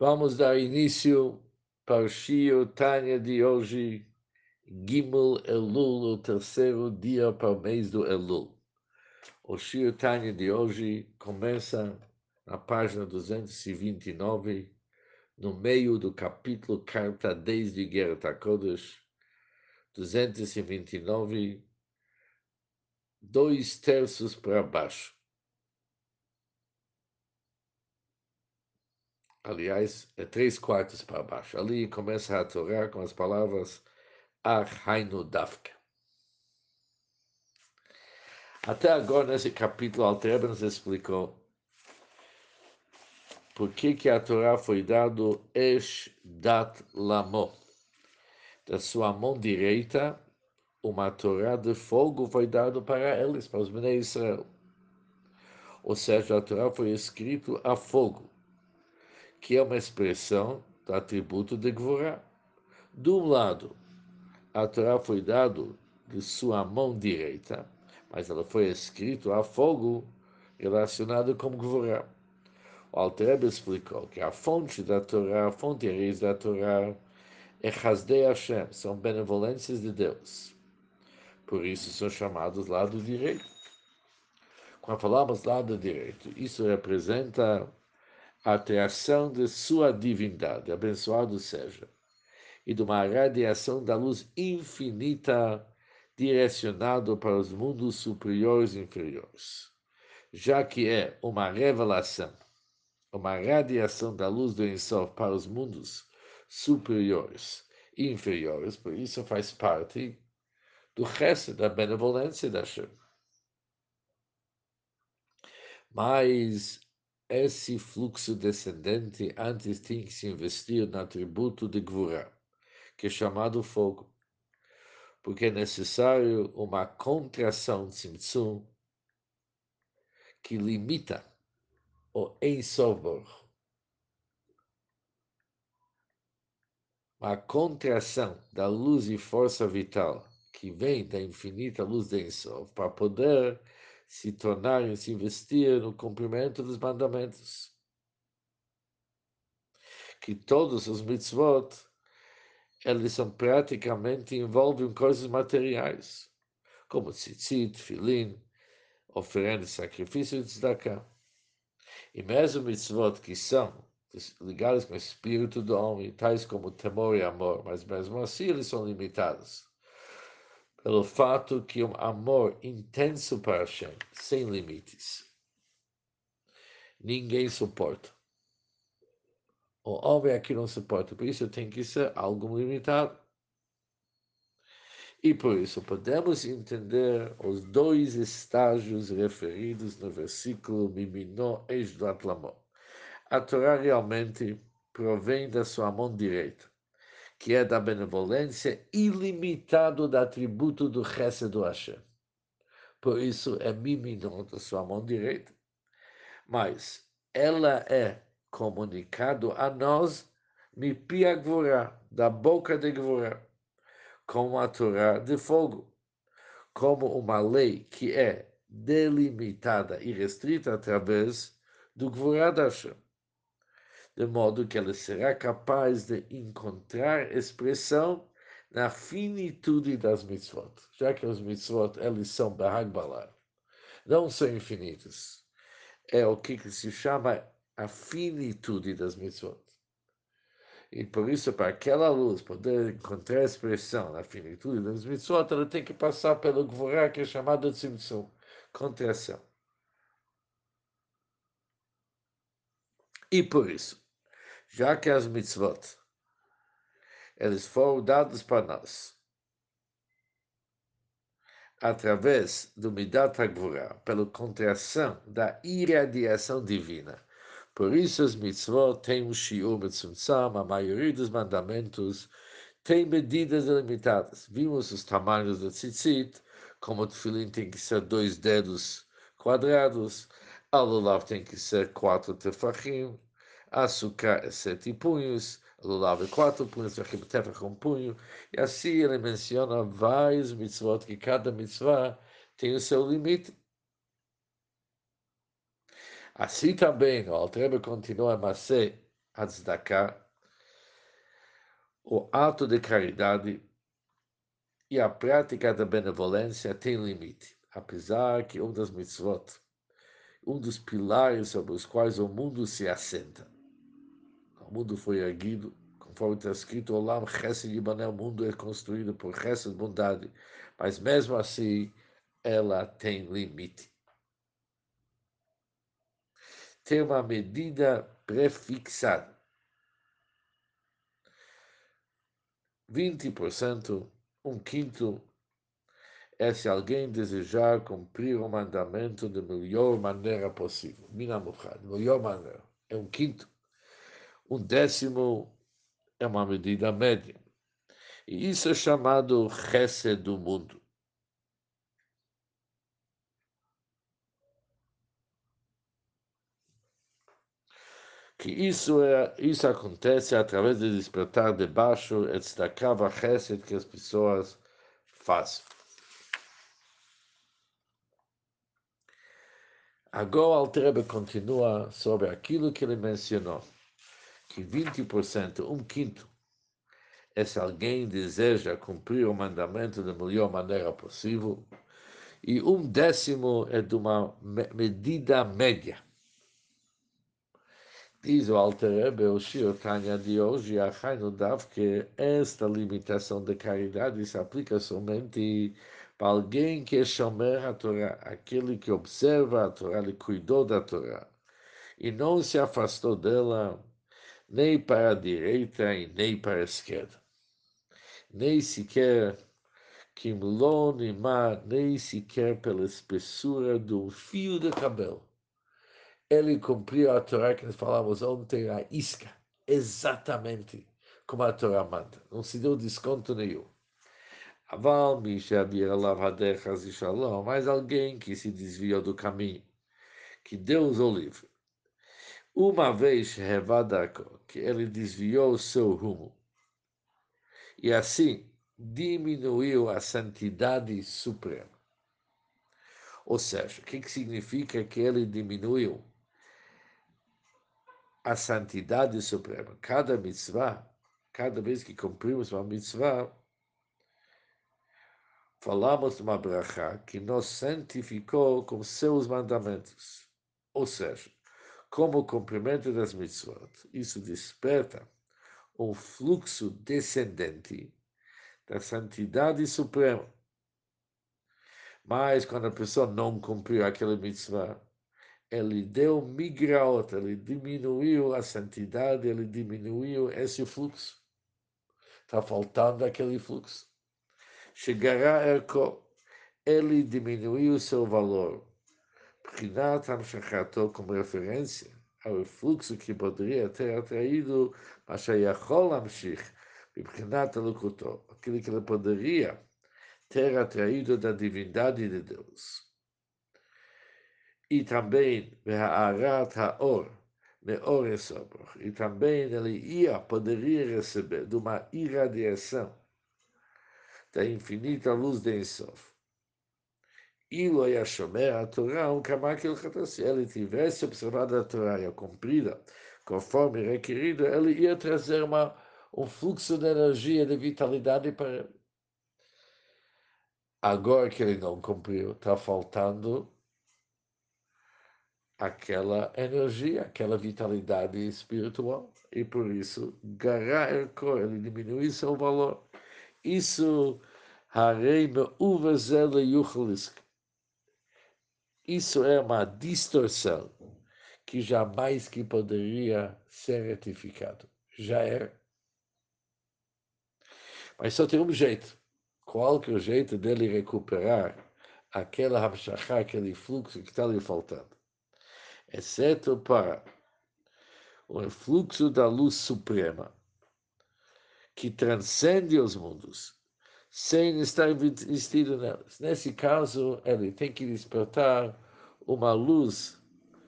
Vamos dar início para o Shio Tânia de hoje, Gimel Elul, o terceiro dia para o mês do Elul. O Shio Tânia de hoje começa na página 229, no meio do capítulo Carta desde Guerra Kodesh, 229, dois terços para baixo. Aliás, é três quartos para baixo. Ali começa a Torá com as palavras Achainu Dafka. Até agora, nesse capítulo, Alter nos explicou por que, que a Torá foi dado Esh Dat Lamo. Da sua mão direita, uma Torá de fogo foi dado para eles, para os Bnei Israel. Ou seja, a Torá foi escrito a fogo que é uma expressão do atributo de Gvorá. De um lado, a Torá foi dado de sua mão direita, mas ela foi escrita a fogo relacionado com Gvorá. O Alter explicou que a fonte da Torá, a fonte raiz da Torá, é Hasdei Hashem, são benevolências de Deus. Por isso são chamados lado direito. Quando falamos lado direito, isso representa a atração de sua divindade, abençoado seja, e de uma radiação da luz infinita direcionado para os mundos superiores e inferiores, já que é uma revelação, uma radiação da luz do Ensof para os mundos superiores e inferiores, por isso faz parte do resto da benevolência da Shem. Mas esse fluxo descendente antes tinha que se investir no atributo de Gvura, que é chamado fogo, porque é necessário uma contração Tzimtzum que limita o Ensobor. Uma contração da luz e força vital que vem da infinita luz de Ensof para poder se tornarem, se investir no cumprimento dos mandamentos. Que todos os mitzvot, eles são praticamente envolvem coisas materiais, como tzitzit, filin, oferenda sacrifício e tzedakah. E mesmo mitzvot que são ligados com o espírito do homem, tais como temor e amor, mas mesmo assim eles são limitados pelo fato que um amor intenso para Hashem, sem limites, ninguém suporta. O homem aqui não suporta, por isso tem que ser algo limitado. E por isso podemos entender os dois estágios referidos no versículo Mimino Ejdat Lamo. A Torá realmente provém da sua mão direita que é da benevolência ilimitado do atributo do Chesed do Hashem. Por isso é Miminon da sua mão direita, mas ela é comunicado a nós Mipia Gvura, da boca de Gvura, como a Torá de fogo, como uma lei que é delimitada e restrita através do Gvura da Hashem de modo que ela será capaz de encontrar expressão na finitude das mitzvot, já que os mitzvot eles são bahagbalar, não são infinitos. É o que se chama a finitude das mitzvot. E por isso, para aquela luz poder encontrar expressão na finitude das mitzvot, ela tem que passar pelo gvorá, que é chamado tzimtzum, contração. E por isso, já que as mitzvot, eles foram dados para nós, através do Midat HaGvura, pela contração da irradiação divina. Por isso as mitzvot têm um shiur mitzvot, a maioria dos mandamentos tem medidas limitadas. Vimos os tamanhos do tzitzit, como o tefilim tem que ser dois dedos quadrados, a lulav tem que ser quatro tefachim, açúcar sete punhos, lulav quatro punhos, com um punho, e assim ele menciona vários mitzvot, que cada mitzvah tem o seu limite. Assim também, o Altrebe continua a Masé a tzedakah, o ato de caridade e a prática da benevolência tem limite, apesar que um das mitzvot, um dos pilares sobre os quais o mundo se assenta. O mundo foi erguido, conforme está escrito, Olam Chesed Yibaneh, o mundo é construído por Chesed, bondade, mas mesmo assim ela tem limite. Tem uma medida prefixada. 20%, um quinto, é se alguém desejar cumprir o mandamento da melhor maneira possível. Minamuchad, melhor maneira. É um quinto. Um décimo é uma medida média. E isso é chamado rece do mundo. que isso, é, isso acontece através de despertar de baixo e destacar a chesed que as pessoas fazem. Agora o Altrebe continua sobre aquilo que ele mencionou, que 20%, um quinto, é se alguém deseja cumprir o mandamento da melhor maneira possível, e um décimo é de uma medida média. Diz o Alter Rebbe, o Shir Tanya de hoje, a Hainu Dav, que esta limitação de caridade se aplica somente para alguém que shomer a Torá, aquele que observa a Torá, ele cuidou da Torá, e não se afastou dela nem para a direita e nem para a esquerda. Nem sequer Kimlon e nem sequer pela espessura de um fio de cabelo ele cumpriu a Torá que nós falamos ontem, a isca, exatamente como a Torá manda. Não se deu desconto nenhum. Aval, mais alguém que se desviou do caminho, que Deus o livre. Uma vez Revadako, que ele desviou seu rumo, e assim diminuiu a santidade suprema. Ou seja, o que, que significa que ele diminuiu? a santidade suprema. Cada mitzvah, cada vez que cumprimos uma mitzvah, falamos de uma brachá que nos santificou com seus mandamentos. Ou seja, como cumprimento das mitzvot. Isso desperta um fluxo descendente da santidade suprema. Mas quando a pessoa não cumpriu aquela mitzvah, ele deu migraot, ele diminuiu a santidade, ele diminuiu esse fluxo. Está faltando aquele fluxo. Chegará Erko, ele diminuiu seu valor. Prinat Hamshachato como referência ao fluxo que poderia ter atraído Mashayachol Hamshich, Prinat Lukuto, aquele que ele poderia ter atraído da divindade de Deus. E também Ve'arat Ha'or, Me'or Esobrach, e também ele ia, poderia receber de uma irradiação da infinita luz de Ensof. Ilo Yashomer a Torá, um kamakil se ele tivesse observado a Torá e cumprida conforme requerido, ele ia trazer uma, um fluxo de energia, de vitalidade para ele. Agora que ele não cumpriu, está faltando aquela energia, aquela vitalidade espiritual. E por isso, Gará ele diminui seu valor. Isso, isso é uma distorção que jamais que poderia ser retificado. Já era. Mas só tem um jeito. Qual é o jeito dele recuperar aquela hamshachá, aquele fluxo que está lhe faltando? exceto para o fluxo da luz suprema, que transcende os mundos, sem estar investido nelas. Nesse caso, ele tem que despertar uma luz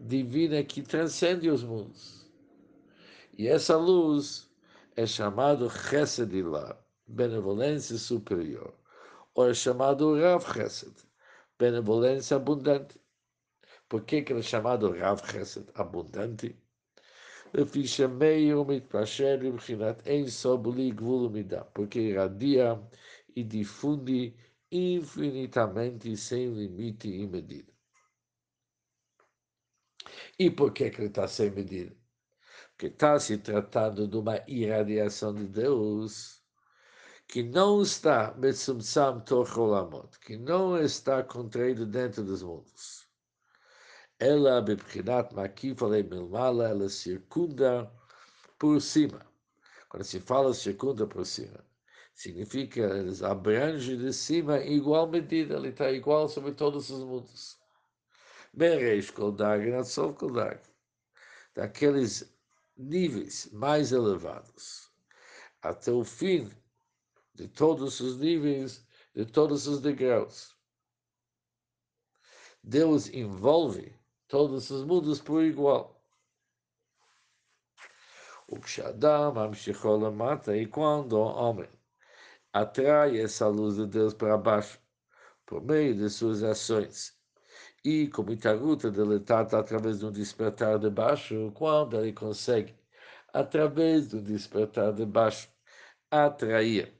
divina que transcende os mundos. E essa luz é chamado Chesedilah, benevolência superior, ou é chamado Rav Chesed, benevolência abundante. Por que, que ele é chamado Rav Chesed abundante? לפי שמאיר מתפשר מבחינת אין סוף בלי גבול ומידה, porque irradia e difunde infinitamente sem limite e medida. E por que, que ele está sem medida? Porque está se tratando de uma irradiação de Deus que não está Metzumtzam Tocholamot, que não está contraído dentro dos mundos. Ela, Bebchinat Makif Milmala, ela circunda por cima. Quando se fala circunda por cima, significa eles abrangem de cima em igual medida, ele está igual sobre todos os mundos. Meresh Koldag e Natsov Koldag, daqueles níveis mais elevados, até o fim de todos os níveis, de todos os degraus. Deus envolve todos os mundos por igual. O Kshadam Amshichol mata e quando o homem atrai essa luz de Deus para baixo por meio de suas ações e com muita luta deletada através de um despertar de baixo, quando ele consegue, através do despertar de baixo, atrair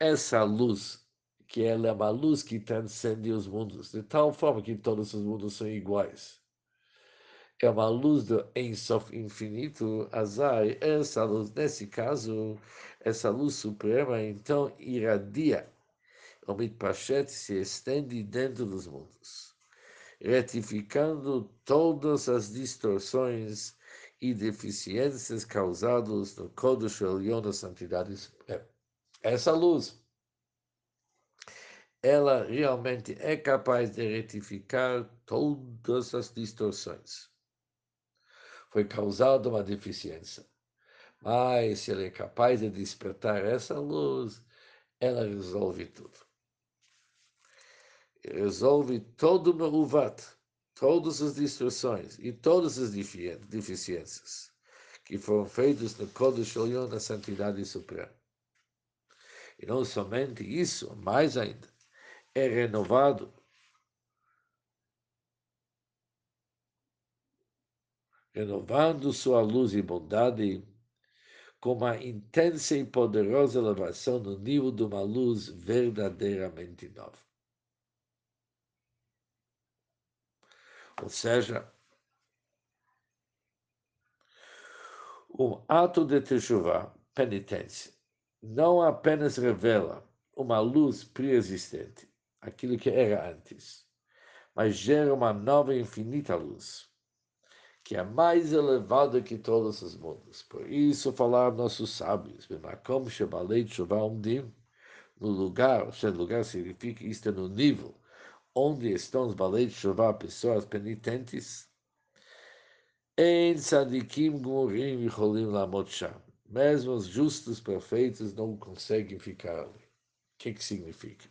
essa luz que ela é uma luz que transcende os mundos, de tal forma que todos os mundos são iguais. É uma luz do Ensof infinito, Azai, essa luz, nesse caso, essa luz suprema, então irradia, o Mitpachet se estende dentro dos mundos, retificando todas as distorções e deficiências causadas no Kodesh Elion da Santidade Suprema. Essa luz ela realmente é capaz de retificar todas as distorções. Foi causada uma deficiência. Mas se ela é capaz de despertar essa luz, ela resolve tudo. Resolve todo o meruvat, todas as distorções e todas as deficiências que foram feitas no Kodesh Elyon, na Santidade Suprema. E não somente isso, mais ainda é renovado. Renovando sua luz e bondade com uma intensa e poderosa elevação no nível de uma luz verdadeiramente nova. Ou seja, um ato de teshuvah, penitência, não apenas revela uma luz preexistente, aquilo que era antes, mas gera uma nova infinita luz, que é mais elevada que todos os mundos. Por isso falar nossos sábios, no lugar, se lugar significa isto é no nível onde estão os balei de pessoas penitentes, em tzadikim gurim e cholim lamot Mesmo os justos perfeitos não conseguem ficar ali. O que, que significa?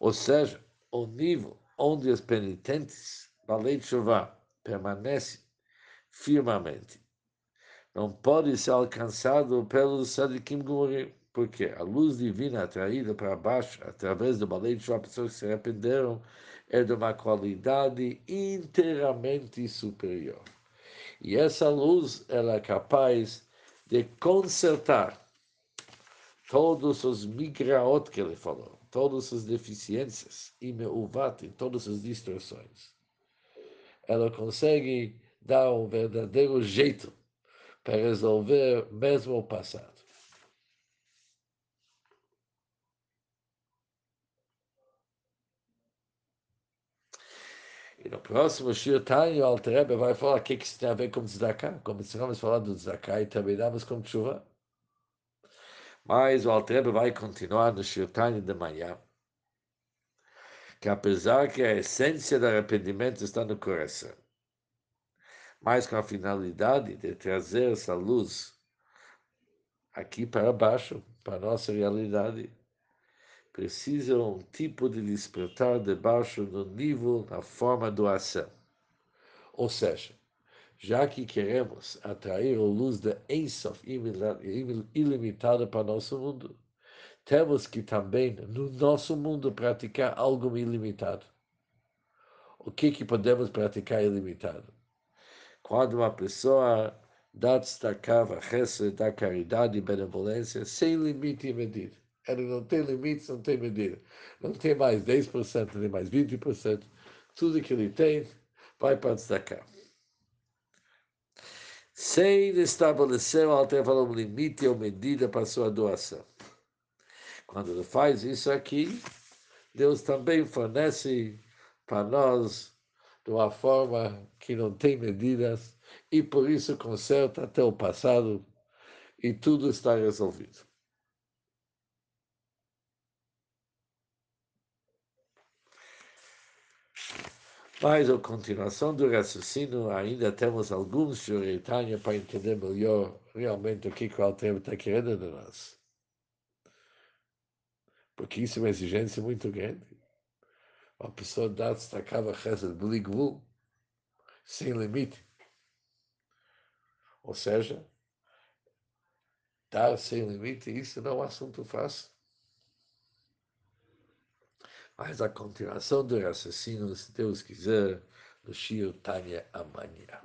Ou seja, o nível onde os penitentes, Balei Tshuva, permanecem firmemente, não pode ser alcançado pelos Sadikim Gumorim, porque a luz divina atraída para baixo, através do Balei Tshuva, pessoas que se arrependeram, é de uma qualidade inteiramente superior. E essa luz ela é capaz de consertar todos os migraot que ele falou todas as deficiências e meuvat, todas as distorções. Ela consegue dar um verdadeiro jeito para resolver mesmo o passado. E no próximo Shir Tanya, o Alter vai falar o que, que isso tem a ver com Tzedakah. Começamos falar do Tzedakah e terminamos com Tshuva. Mas o Altrebe vai continuar no Shirtani de manhã, que apesar que a essência do arrependimento está no coração, mas com a finalidade de trazer essa luz aqui para baixo, para a nossa realidade, precisa um tipo de despertar de baixo no nível, na forma do ação. Ou seja, já que queremos atrair a luz da Ensof ilimitada para nosso mundo, temos que também, no nosso mundo, praticar algo ilimitado. O que, que podemos praticar ilimitado? Quando uma pessoa dá destacava a da caridade e benevolência sem limite e medida. Ele não tem limites, não tem medida. Não tem mais 10%, nem mais 20%. Tudo que ele tem vai para destacar. Sem estabelecer, o Alter falou, um limite ou medida para sua doação. Quando ele faz isso aqui, Deus também fornece para nós de uma forma que não tem medidas e por isso conserta até o passado e tudo está resolvido. Mas a continuação do raciocínio, ainda temos alguns Shuritanya para entender melhor realmente o que o Alter está querendo de nós. Porque isso é uma exigência muito grande. Uma pessoa dá destacava Chesed Bligvul, sem limite. Ou seja, dar sem limite, isso não é um assunto fácil. Mas a continuação do raciocínio, se Deus quiser, no Shio Tanya amanhã.